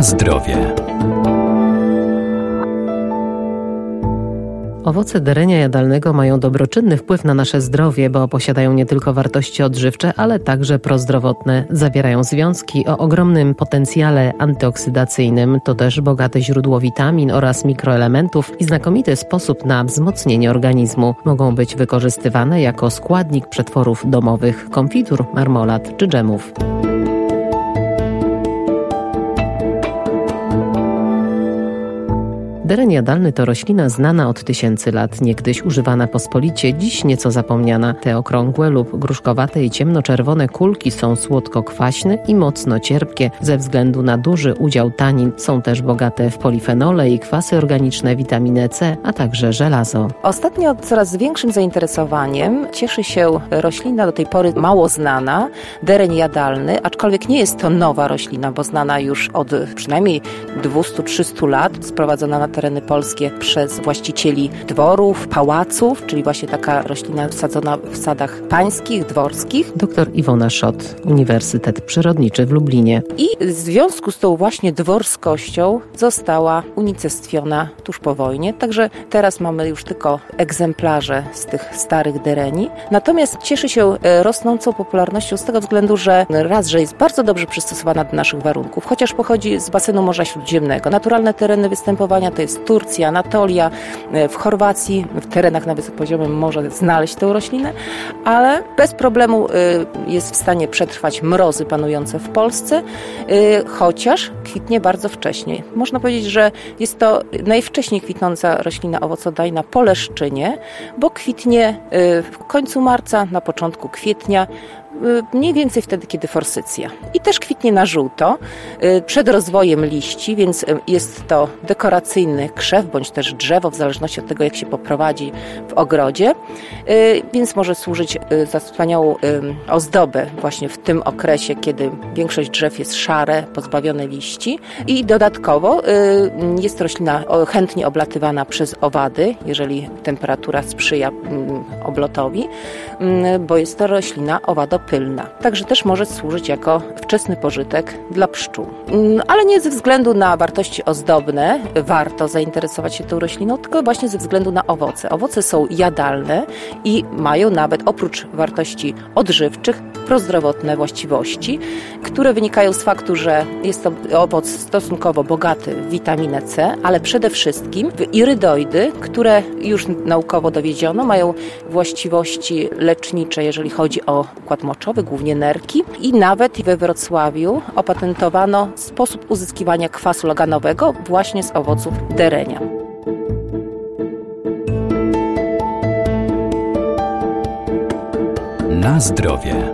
Zdrowie. Owoce derenia jadalnego mają dobroczynny wpływ na nasze zdrowie, bo posiadają nie tylko wartości odżywcze, ale także prozdrowotne. Zawierają związki o ogromnym potencjale antyoksydacyjnym, to też bogate źródło witamin oraz mikroelementów i znakomity sposób na wzmocnienie organizmu. Mogą być wykorzystywane jako składnik przetworów domowych, konfitur, marmolad czy dżemów. Dereń jadalny to roślina znana od tysięcy lat, niegdyś używana pospolicie, dziś nieco zapomniana. Te okrągłe lub gruszkowate i ciemnoczerwone kulki są słodko-kwaśne i mocno cierpkie ze względu na duży udział tanin. Są też bogate w polifenole i kwasy organiczne, witaminę C, a także żelazo. Ostatnio coraz większym zainteresowaniem cieszy się roślina do tej pory mało znana, dereń jadalny, aczkolwiek nie jest to nowa roślina, bo znana już od przynajmniej 200-300 lat, sprowadzona na tereny polskie przez właścicieli dworów, pałaców, czyli właśnie taka roślina wsadzona w sadach pańskich, dworskich. Doktor Iwona Szot, Uniwersytet Przyrodniczy w Lublinie. I w związku z tą właśnie dworskością została unicestwiona tuż po wojnie, także teraz mamy już tylko egzemplarze z tych starych dereni. Natomiast cieszy się e, rosnącą popularnością z tego względu, że raz, że jest bardzo dobrze przystosowana do naszych warunków, chociaż pochodzi z basenu Morza Śródziemnego. Naturalne tereny występowania to jest jest Turcja, Anatolia, e, w Chorwacji, w terenach na wysokim poziomie może znaleźć tę roślinę, ale bez problemu e, jest w stanie przetrwać mrozy panujące w Polsce, e, chociaż kwitnie bardzo wcześnie. Można powiedzieć, że jest to najwcześniej kwitnąca roślina owocodajna po leszczynie, bo kwitnie w końcu marca, na początku kwietnia, mniej więcej wtedy, kiedy forsycja. I też kwitnie na żółto y, przed rozwojem liści, więc y, jest to dekoracyjny krzew bądź też drzewo, w zależności od tego, jak się poprowadzi w ogrodzie, więc może służyć za wspaniałą ozdobę właśnie w tym okresie, kiedy większość drzew jest szare, pozbawione liści. I dodatkowo jest roślina chętnie oblatywana przez owady, jeżeli temperatura sprzyja mm, oblotowi, mm, bo jest to roślina owadopylna Także też może służyć jako wczesny pożytek dla pszczół. Mm, ale nie ze względu na wartości ozdobne warto zainteresować się tą rośliną, tylko właśnie ze względu na owoce. Owoce są jadalne i mają nawet oprócz wartości odżywczych prozdrowotne właściwości, które wynikają z faktu, że jest to owoc stosunkowo bogaty w witaminę C, ale przede wszystkim w irydoidy, które już naukowo dowiedziono mają właściwości lecznicze, jeżeli chodzi o układ moczowy, głównie nerki. I nawet we Wrocławiu opatentowano sposób uzyskiwania kwasu loganowego właśnie z owoców derenia. Na zdrowie.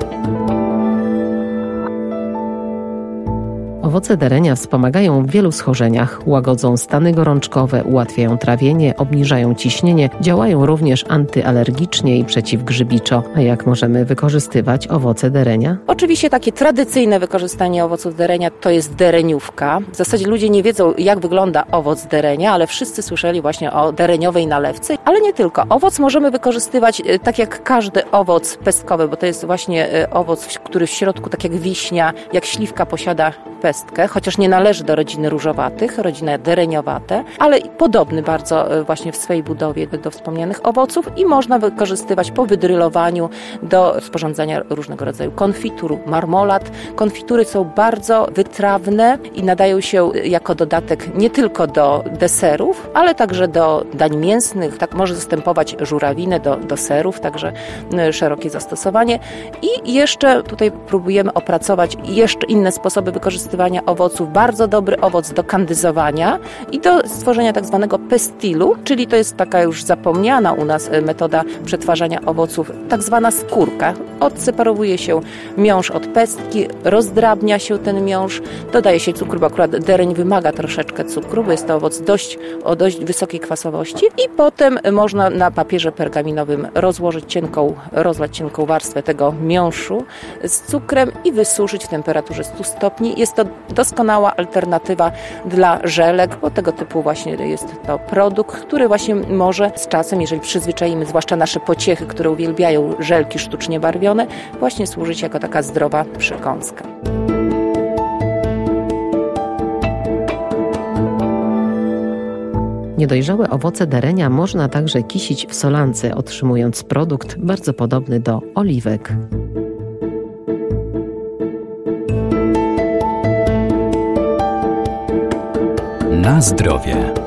Owoce derenia wspomagają w wielu schorzeniach, łagodzą stany gorączkowe, ułatwiają trawienie, obniżają ciśnienie, działają również antyalergicznie i przeciwgrzybiczo. A jak możemy wykorzystywać owoce derenia? Oczywiście takie tradycyjne wykorzystanie owoców derenia to jest dereniówka. W zasadzie ludzie nie wiedzą, jak wygląda owoc derenia, ale wszyscy słyszeli właśnie o dereniowej nalewce. Ale nie tylko. Owoc możemy wykorzystywać e, tak jak każdy owoc pestkowy, bo to jest właśnie e, owoc, który w środku, tak jak wiśnia, jak śliwka posiada pestkę chociaż nie należy do rodziny różowatych, rodziny dereniowate, ale podobny bardzo e, właśnie w swojej budowie do wspomnianych owoców i można wykorzystywać po wydrylowaniu do sporządzania różnego rodzaju konfitur, marmolat. Konfitury są bardzo wytrawne i nadają się jako dodatek nie tylko do deserów, ale także do dań mięsnych. Tak może zastępować żurawinę do, do serów, także e, szerokie zastosowanie. I jeszcze tutaj próbujemy opracować jeszcze inne sposoby wykorzystywania owoców, bardzo dobry owoc do kandyzowania i do stworzenia tak zwanego pestilu, czyli to jest taka już zapomniana u nas e, metoda przetwarzania owoców, tak zwana skórka. Odseparowuje się miąższ od pestki, rozdrabnia się ten miąższ, dodaje się cukru, bo akurat dereń wymaga troszeczkę cukru, bo jest to owoc dość, o dość wysokiej kwasowości i potem można na papierze pergaminowym rozłożyć cienką, rozlać cienką warstwę tego miąższu z cukrem i wysuszyć w temperaturze 100 stopni. Jest jest to doskonała alternatywa dla żelek, bo tego typu właśnie jest to produkt, który właśnie może z czasem, jeżeli przyzwyczajimy, zwłaszcza nasze pociechy, które uwielbiają żelki sztucznie barwione, właśnie służyć jako taka zdrowa przekąska. Niedojrzałe owoce darenia można także kisić w solance, otrzymując produkt bardzo podobny do oliwek. Na zdrowie.